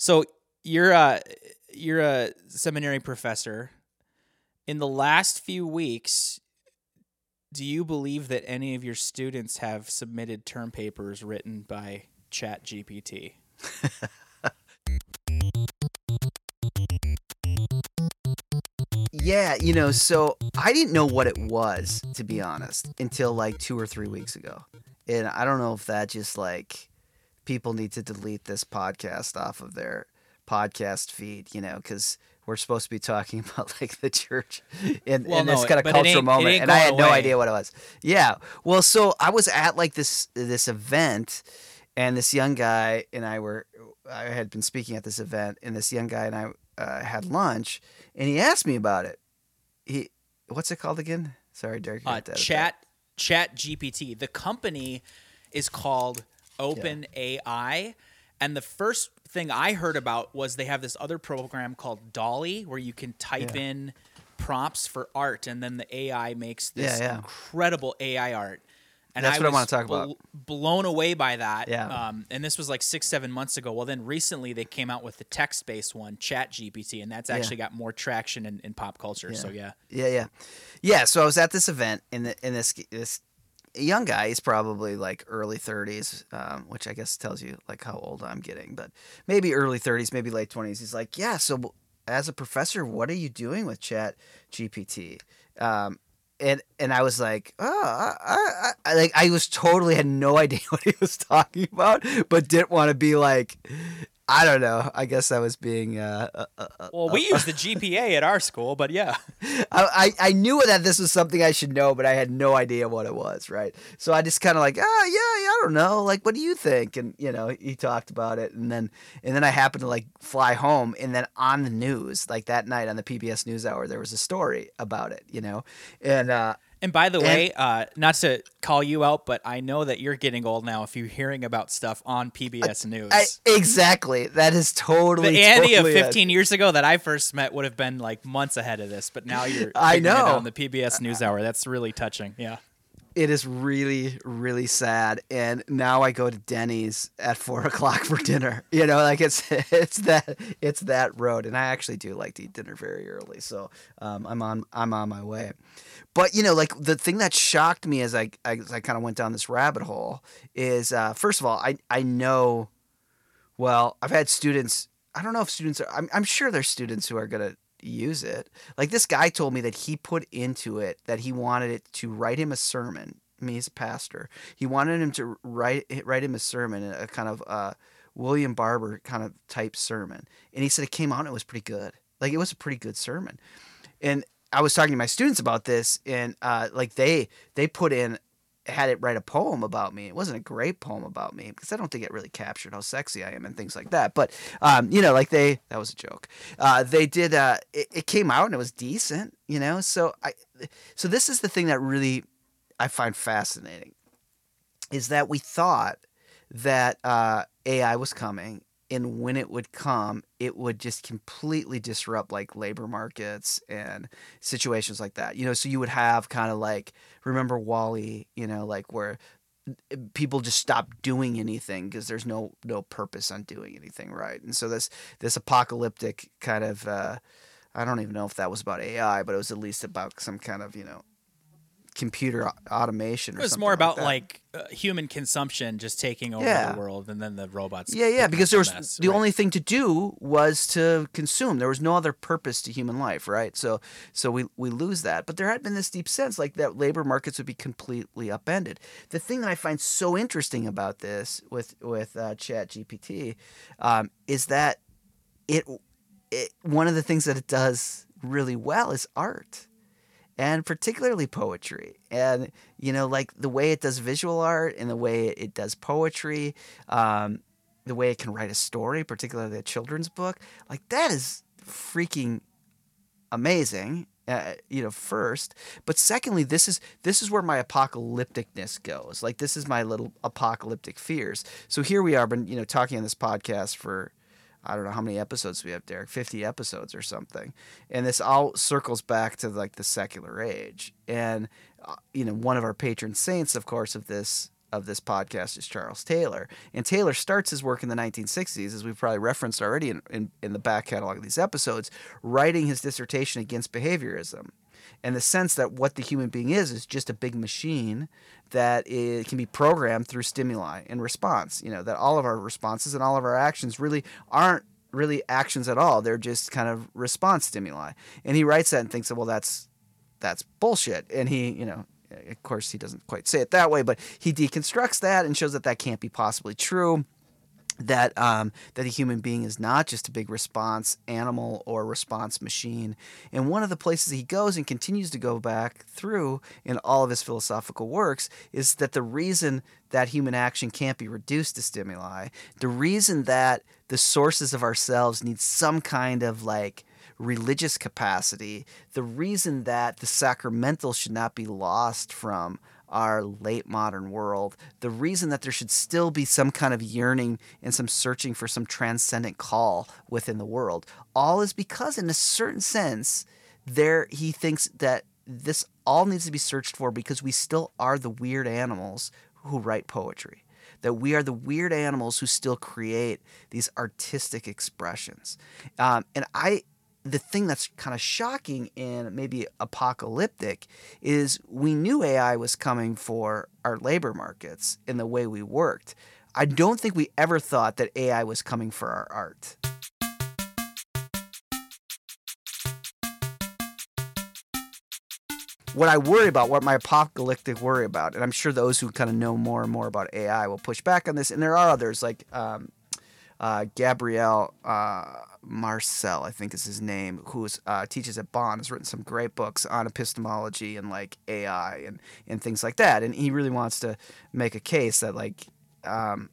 So you're a you're a seminary professor. In the last few weeks, do you believe that any of your students have submitted term papers written by Chat GPT? Yeah, you know, so I didn't know what it was, to be honest, until like two or three weeks ago. And I don't know if that just like people need to delete this podcast off of their podcast feed, you know, because we're supposed to be talking about like the church in, Well, in this no, kind of cultural moment, and I had going no idea what it was. Yeah, well, so I was at like this this event, and this young guy and I were I had been speaking at this event, and this young guy and I uh, had lunch, and he asked me about it. He what's it called again? Sorry, Derek. Uh, have to edit that. Chat Chat GPT. The company is called Open AI, and the first thing I heard about was they have this other program called DALL-E, where you can type Yeah. in prompts for art, and then the AI makes this Yeah, yeah. incredible AI art. And That's I what I wanna talk about. Blown away by that. Yeah. Um, and this was like six, seven months ago. Well, then recently they came out with the text-based one, Chat GPT, and that's Yeah. actually got more traction in, in pop culture. So yeah. Yeah, yeah, yeah. So I was at this event, and the, and this this young guy, he's probably like early thirties, um, which I guess tells you like how old I'm getting, but maybe early thirties, maybe late twenties. He's like, yeah. So as a professor, what are you doing with Chat GPT? Um, and and I was like, oh, I, I, I like I was totally had no idea what he was talking about, but didn't want to be like, I don't know. I guess I was being uh, uh, uh, uh, Well, we use the GPA at our school, but yeah. I, I I knew that this was something I should know, but I had no idea what it was, right? So I just kind of like, oh yeah, yeah, I don't know, like, what do you think? And you know, he talked about it, and then and then I happened to like fly home, and then on the news, like that night on the PBS NewsHour, there was a story about it, you know, and uh, And by the And- way, uh, not to call you out, but I know that you're getting old now if you're hearing about stuff on PBS News. I, exactly, that is totally the Andy totally of it. 15 years ago that I first met would have been like months ahead of this, but now you're I know. on the PBS NewsHour. That's really touching. Yeah. It is really really sad. And now i go to denny's at four o'clock for dinner. You know like it's it's that it's that road. And i actually do like to eat dinner very early. So um, i'm on i'm on my way. But you know like the thing that shocked me as i i, I kind of went down this rabbit hole is uh, first of all i i know well i've had students i don't know if students are i'm, I'm sure there's students who are going to use it like this guy told me that he put into it that he wanted it to write him a sermon. I mean, he's a pastor. He wanted him to write write him a sermon, a kind of uh, William Barber kind of type sermon. And he said it came out and it was pretty good. Like it was a pretty good sermon. And I was talking to my students about this, and uh, like they they put in had it write a poem about me. It wasn't a great poem about me because I don't think it really captured how sexy I am and things like that. But um, you know, like they that was a joke. Uh, they did. Uh, it, it came out and it was decent. You know, so I so this is the thing that really I find fascinating is that we thought that uh, AI was coming. And when it would come, it would just completely disrupt like labor markets and situations like that. You know, so you would have kind of like remember WALL-E, you know, like where people just stop doing anything because there's no no purpose on doing anything, right? And so this this apocalyptic kind of uh, I don't even know if that was about AI, but it was at least about some kind of you know computer automation. Or It was more about that. like uh, human consumption just taking over Yeah. the world and then the robots. Yeah, yeah, because there was the mess, the right. only thing to do was to consume. There was no other purpose to human life, right? So, so we we lose that. But there had been this deep sense like that labor markets would be completely upended. The thing that I find so interesting about this with with uh, Chat GPT um, is that it, it one of the things that it does really well is art and particularly poetry. And you know, like the way it does visual art and the way it does poetry, um, the way it can write a story, particularly a children's book, like that is freaking amazing. Uh, you know, first, but secondly, this is this is where my apocalypticness goes. Like this is my little apocalyptic fears. So here we are, been you know talking on this podcast for I don't know how many episodes we have, Derek, 50 episodes or something. And this all circles back to like the secular age. And, uh, you know, one of our patron saints, of course, of this of this podcast is Charles Taylor. And Taylor starts his work in the 1960s, as we've probably referenced already in, in, in the back catalog of these episodes, writing his dissertation against behaviorism. And the sense that what the human being is is just a big machine that it can be programmed through stimuli and response. You know, that all of our responses and all of our actions really aren't really actions at all. They're just kind of response stimuli. And he writes that and thinks, well, that's that's bullshit. And he, you know, of course, he doesn't quite say it that way, but he deconstructs that and shows that that can't be possibly true. That um, that a human being is not just a big response animal or response machine. And one of the places he goes and continues to go back through in all of his philosophical works is that the reason that human action can't be reduced to stimuli, the reason that the sources of ourselves need some kind of like religious capacity, the reason that the sacramental should not be lost from our late modern world, the reason that there should still be some kind of yearning and some searching for some transcendent call within the world, all is because, in a certain sense, there he thinks that this all needs to be searched for because we still are the weird animals who write poetry that we are the weird animals who still create these artistic expressions. Um, and I, the thing that's kind of shocking and maybe apocalyptic is we knew AI was coming for our labor markets in the way we worked. I don't think we ever thought that AI was coming for our art. What I worry about, what my apocalyptic worry about, and I'm sure those who kind of know more and more about AI will push back on this, and there are others like um, uh, Gabriel uh, Marcel, I think is his name, who uh, teaches at Bonn, has written some great books on epistemology and like AI and, and things like that. And he really wants to make a case that like, um,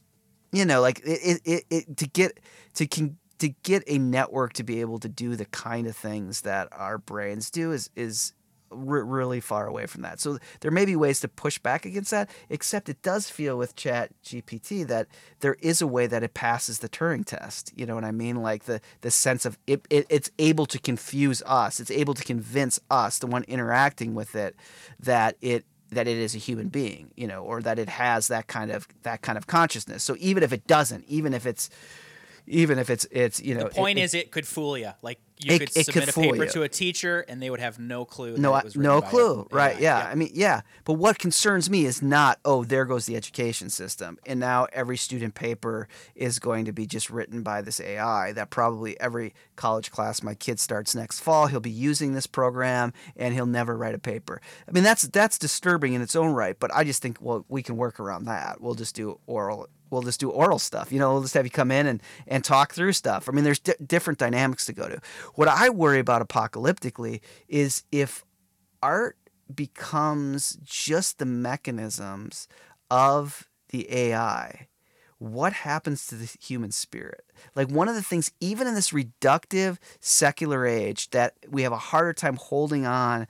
you know, like it, it, it, to get to con- to get a network to be able to do the kind of things that our brains do is is really far away from that. So there may be ways to push back against that, except it does feel with Chat GPT that there is a way that it passes the Turing test. You know what I mean? Like the the sense of it, it it's able to confuse us. It's able to convince us, the one interacting with it, that it that it is a human being, you know, or that it has that kind of that kind of consciousness. So even if it doesn't, even if it's even if it's it's you know the point it, is it could fool you like you It- could it submit could a paper you. to a teacher and they would have no clue that no it was written no clue a- right yeah. i mean yeah but what concerns me is not oh there goes the education system and now every student paper is going to be just written by this ai that probably every college class my kid starts next fall he'll be using this program and he'll never write a paper i mean that's that's disturbing in its own right but i just think well we can work around that we'll just do oral we'll just do oral stuff. You know, we'll just have you come in and, and talk through stuff. I mean, there's di- different dynamics to go to. What I worry about apocalyptically is if art becomes just the mechanisms of the AI, what happens to the human spirit? Like one of the things, even in this reductive secular age, that we have a harder time holding on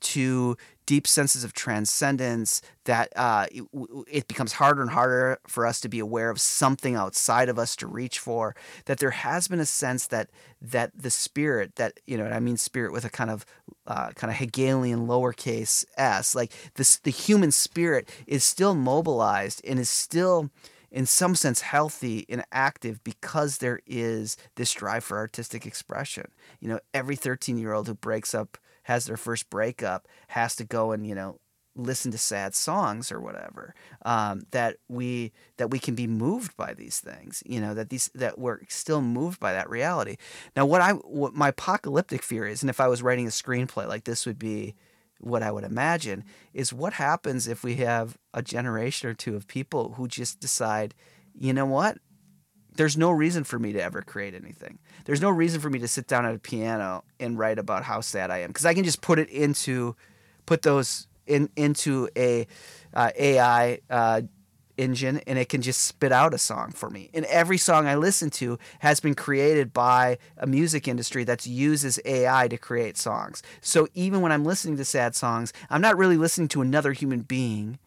to deep senses of transcendence that uh, it, it becomes harder and harder for us to be aware of something outside of us to reach for that there has been a sense that that the spirit that you know i mean spirit with a kind of uh, kind of hegelian lowercase s like this the human spirit is still mobilized and is still in some sense healthy and active because there is this drive for artistic expression. You know every 13 year old who breaks up has their first breakup has to go and you know listen to sad songs or whatever um, that we that we can be moved by these things you know that these that we're still moved by that reality. Now what i what my apocalyptic fear is and if i was writing a screenplay like this would be what i would imagine is what happens if we have a generation or two of people who just decide you know what there's no reason for me to ever create anything. There's no reason for me to sit down at a piano and write about how sad I am because I can just put it into, put those in into a uh, AI uh, engine and it can just spit out a song for me. And every song I listen to has been created by a music industry that uses AI to create songs. So even when I'm listening to sad songs, I'm not really listening to another human being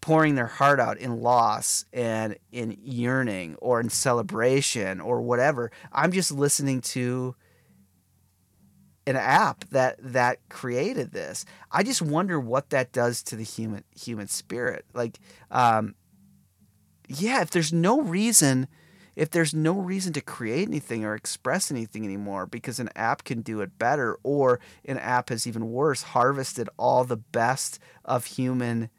pouring their heart out in loss and in yearning or in celebration or whatever. I'm just listening to an app that that created this. I just wonder what that does to the human human spirit. Like um, yeah, if there's no reason, if there's no reason to create anything or express anything anymore because an app can do it better, or an app has even worse harvested all the best of human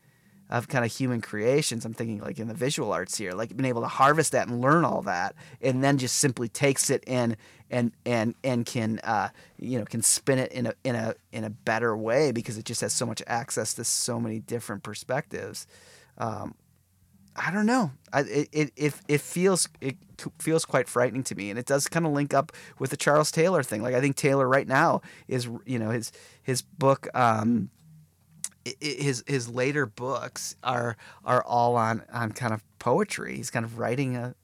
of kind of human creations. I'm thinking like in the visual arts here, like being able to harvest that and learn all that, and then just simply takes it and and and and can uh, you know can spin it in a in a in a better way because it just has so much access to so many different perspectives. Um, I don't know. I, it, it, it, it feels it feels quite frightening to me, and it does kind of link up with the Charles Taylor thing. Like I think Taylor right now is you know his his book. Um, his his later books are are all on on kind of poetry. He's kind of writing a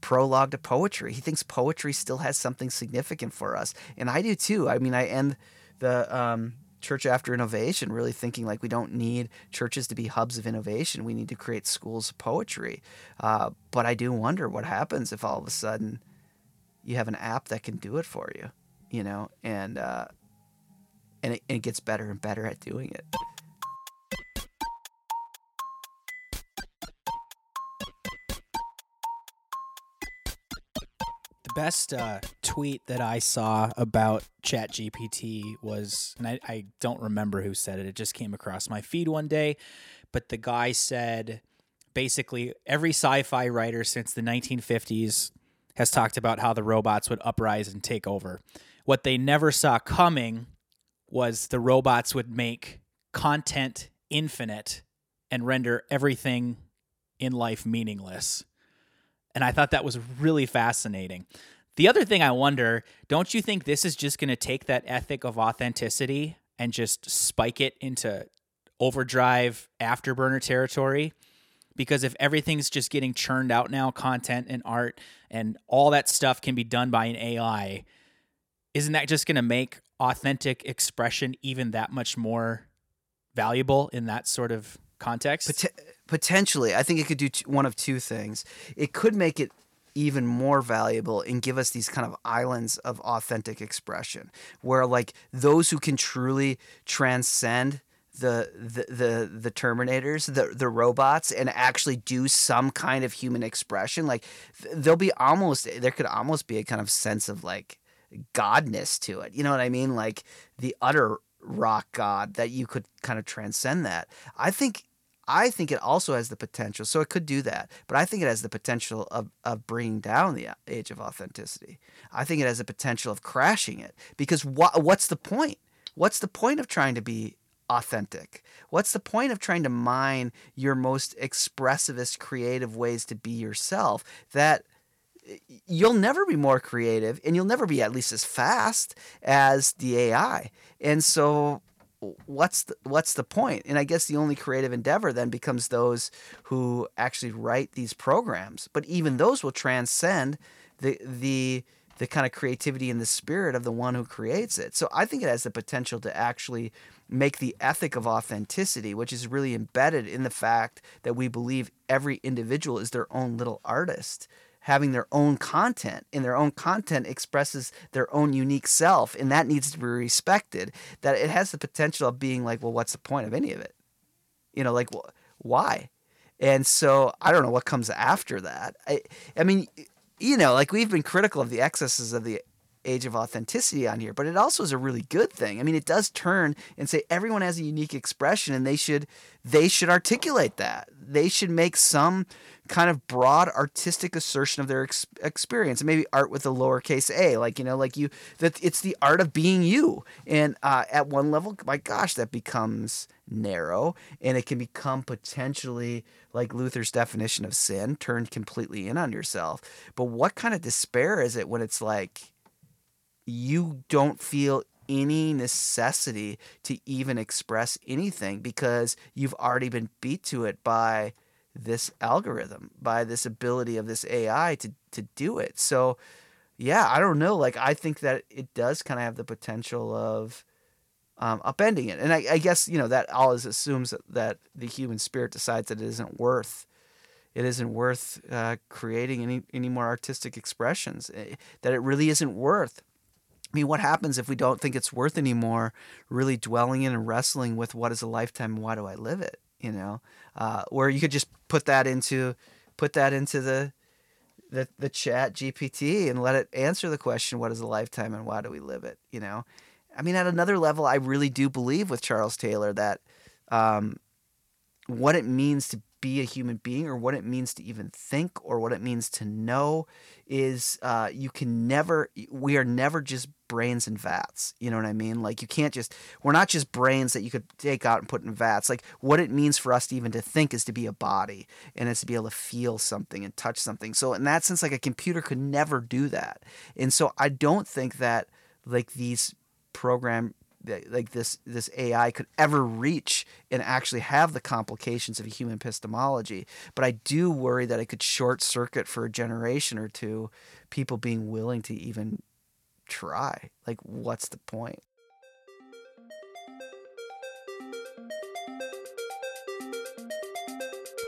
prologue to poetry. He thinks poetry still has something significant for us, and I do too. I mean, I end the um, church after innovation really thinking like we don't need churches to be hubs of innovation. We need to create schools of poetry. Uh, but I do wonder what happens if all of a sudden you have an app that can do it for you, you know, and uh, and it, and it gets better and better at doing it. Best uh, tweet that I saw about ChatGPT was, and I, I don't remember who said it. It just came across my feed one day, but the guy said basically every sci-fi writer since the 1950s has talked about how the robots would uprise and take over. What they never saw coming was the robots would make content infinite and render everything in life meaningless. And I thought that was really fascinating. The other thing I wonder, don't you think this is just going to take that ethic of authenticity and just spike it into overdrive afterburner territory? Because if everything's just getting churned out now, content and art and all that stuff can be done by an AI, isn't that just going to make authentic expression even that much more valuable in that sort of context? Pot- potentially, I think it could do t- one of two things. It could make it even more valuable and give us these kind of islands of authentic expression where like those who can truly transcend the the the, the terminators the the robots and actually do some kind of human expression like there'll be almost there could almost be a kind of sense of like godness to it you know what i mean like the utter rock god that you could kind of transcend that i think I think it also has the potential, so it could do that, but I think it has the potential of, of bringing down the uh, age of authenticity. I think it has the potential of crashing it because what, what's the point? What's the point of trying to be authentic? What's the point of trying to mine your most expressivist, creative ways to be yourself that you'll never be more creative and you'll never be at least as fast as the AI. And so what's the, what's the point? And I guess the only creative endeavor then becomes those who actually write these programs. But even those will transcend the the the kind of creativity and the spirit of the one who creates it. So I think it has the potential to actually make the ethic of authenticity, which is really embedded in the fact that we believe every individual is their own little artist having their own content and their own content expresses their own unique self and that needs to be respected that it has the potential of being like well what's the point of any of it? You know like well, why? And so i don't know what comes after that. I i mean you know like we've been critical of the excesses of the age of authenticity on here, but it also is a really good thing. I mean, it does turn and say everyone has a unique expression and they should they should articulate that. They should make some kind of broad artistic assertion of their ex- experience and maybe art with a lowercase a like you know like you that it's the art of being you and uh, at one level my gosh that becomes narrow and it can become potentially like luther's definition of sin turned completely in on yourself but what kind of despair is it when it's like you don't feel any necessity to even express anything because you've already been beat to it by this algorithm, by this ability of this AI to to do it. So yeah, I don't know. Like I think that it does kind of have the potential of um, upending it, and I, I, guess you know that always assumes that, that, the human spirit decides that it isn't worth it isn't worth uh, creating any any more artistic expressions. Eh, that it really isn't worth I mean, what happens if we don't think it's worth anymore really dwelling in and wrestling with what is a lifetime and why do I live it? You know, uh, where you could just put that into put that into the the the chat GPT and let it answer the question what is a lifetime and why do we live it you know I mean at another level I really do believe with Charles Taylor that um, what it means to be a human being or what it means to even think or what it means to know is uh, you can never we are never just brains and vats you know what i mean? Like you can't just we're not just brains that you could take out and put in vats. Like what it means for us to even to think is to be a body and it's to be able to feel something and touch something. So in that sense like a computer could never do that. And so i don't think that like these program like this this AI could ever reach and actually have the complications of a human epistemology. But I do worry that it could short circuit for a generation or two people being willing to even try. Like, what's the point?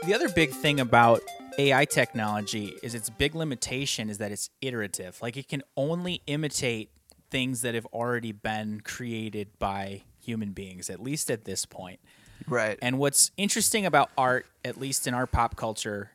The other big thing about AI technology is its big limitation is that it's iterative. Like it can only imitate things that have already been created by human beings, at least at this point. Right. And what's interesting about art, at least in our pop culture,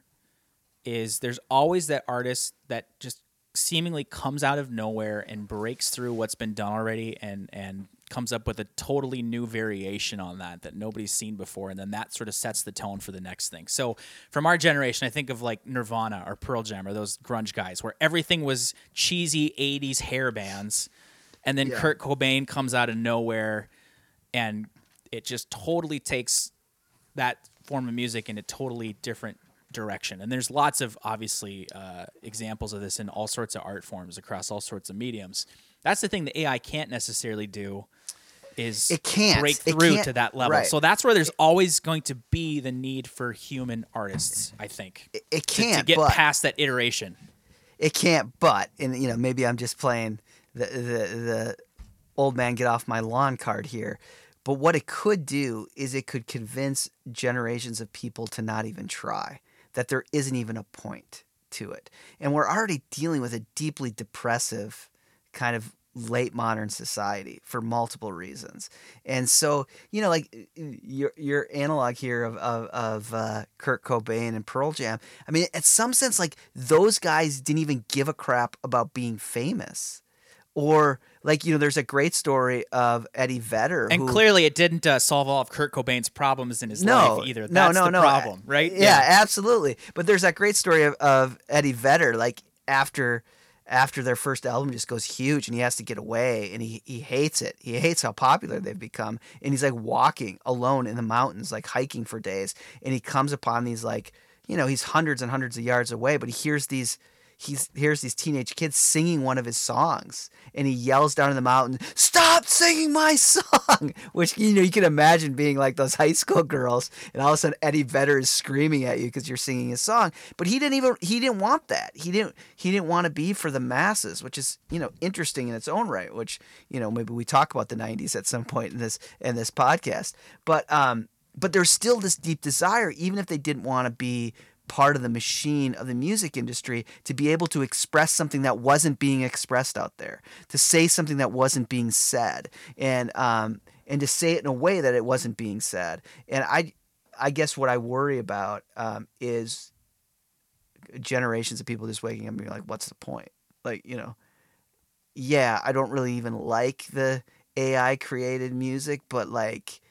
is there's always that artist that just seemingly comes out of nowhere and breaks through what's been done already and and comes up with a totally new variation on that that nobody's seen before and then that sort of sets the tone for the next thing. So from our generation I think of like Nirvana or Pearl Jam or those grunge guys where everything was cheesy 80s hair bands and then Yeah. Kurt Cobain comes out of nowhere and it just totally takes that form of music in a totally different direction. And there's lots of obviously uh, examples of this in all sorts of art forms across all sorts of mediums. That's the thing the AI can't necessarily do is It can't. break through can't- to that level. right. So that's where there's always going to be the need for human artists, I think. It, it can't to get but past that iteration. it can't but and you know maybe i'm just playing the the the old man get off my lawn card here but what it could do is it could convince generations of people to not even try that there isn't even a point to it. And we're already dealing with a deeply depressive kind of late modern society for multiple reasons. And so you know like your your analog here of of, of uh, Kurt Cobain and Pearl Jam I mean at some sense like those guys didn't even give a crap about being famous or like you know there's a great story of Eddie Vedder And who, clearly, it didn't uh, solve all of Kurt Cobain's problems in his no, life either. No, That's no, the no. problem, right? Yeah, absolutely. But there's that great story of, of Eddie Vedder, like after after their first album just goes huge and he has to get away and he, he hates it. He hates how popular they've become. And he's like walking alone in the mountains, like hiking for days. And he comes upon these like, you know, he's hundreds and hundreds of yards away, but he hears these he's hears these teenage kids singing one of his songs and he yells down in the mountain stop singing my song! Which you know you can imagine being like those high school girls and all of a sudden eddie vedder is screaming at you because you're singing his song. But he didn't even he didn't want that. He didn't he didn't want to be for the masses which is you know interesting in its own right which you know maybe we talk about the 90s at some point in this in this podcast. But um but there's still this deep desire even if they didn't want to be part of the machine of the music industry to be able to express something that wasn't being expressed out there, to say something that wasn't being said, and um, and to say it in a way that it wasn't being said. And I, I guess what I worry about um, is generations of people just waking up and being like, "What's the point?" Like you know, yeah, I don't really even like the AI created music, but like.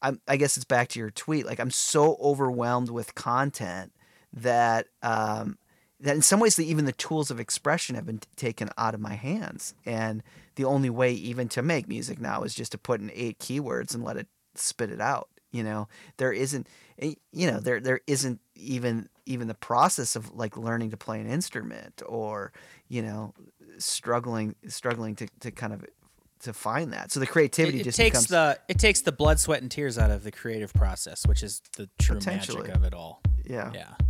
I'm, I guess it's back to your tweet. Like I'm so overwhelmed with content that um, that in some ways the, even the tools of expression have been t- taken out of my hands. And the only way even to make music now is just to put in eight keywords and let it spit it out you know? There isn't eh, you know there there isn't even even the process of like learning to play an instrument or you know struggling struggling to, to kind of to find that. So the creativity It, it just takes becomes the it takes the blood, sweat, and tears out of the creative process, which is the true magic of it all. yeah Yeah, yeah.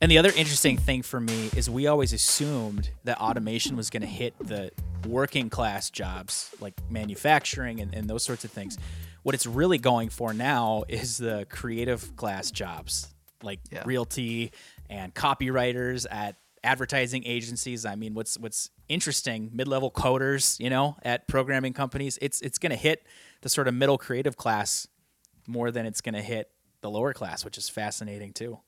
And the other interesting thing for me is we always assumed that automation was going to hit the working class jobs like manufacturing and, and those sorts of things. What it's really going for now is the creative class jobs like Yeah. realty and copywriters at advertising agencies. I mean, what's what's interesting, mid-level coders, you know, at programming companies, it's it's going to hit the sort of middle creative class more than it's going to hit the lower class, which is fascinating too.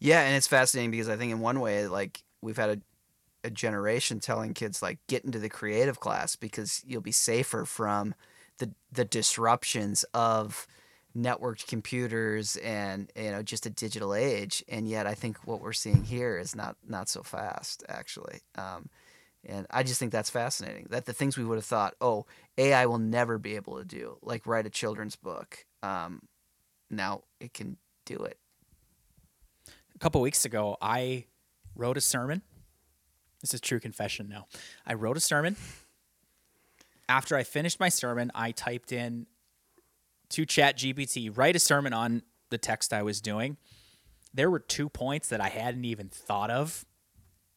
Yeah, and it's fascinating because I think in one way, like we've had a, a generation telling kids like get into the creative class because you'll be safer from the the disruptions of networked computers and you know just a digital age. And yet, I think what we're seeing here is not not so fast actually. Um, and I just think that's fascinating. That the things we would have thought, oh, AI will never be able to do, like write a children's book. Um, now it can do it. A couple weeks ago, I wrote a sermon. This is true confession now. I wrote a sermon. After I finished my sermon, I typed in to Chat GPT, write a sermon on the text I was doing. There were two points that I hadn't even thought of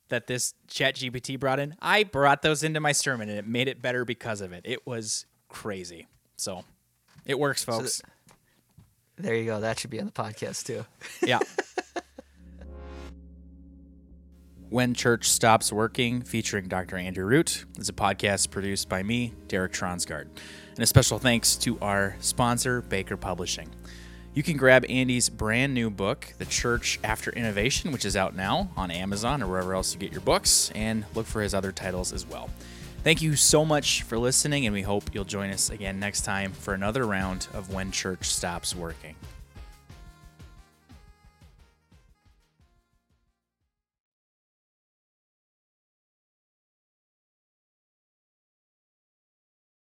that this Chat GPT brought in. I brought those into my sermon and it made it better because of it. It was crazy. So it works, folks. So there you go. That should be on the podcast too. yeah. When Church Stops Working, featuring Dr. Andrew Root, is a podcast produced by me, Derek Tronsgard. And a special thanks to our sponsor, Baker Publishing. You can grab Andy's brand new book, The Church After Innovation, which is out now on Amazon or wherever else you get your books, and look for his other titles as well. Thank you so much for listening, and we hope you'll join us again next time for another round of When Church Stops Working.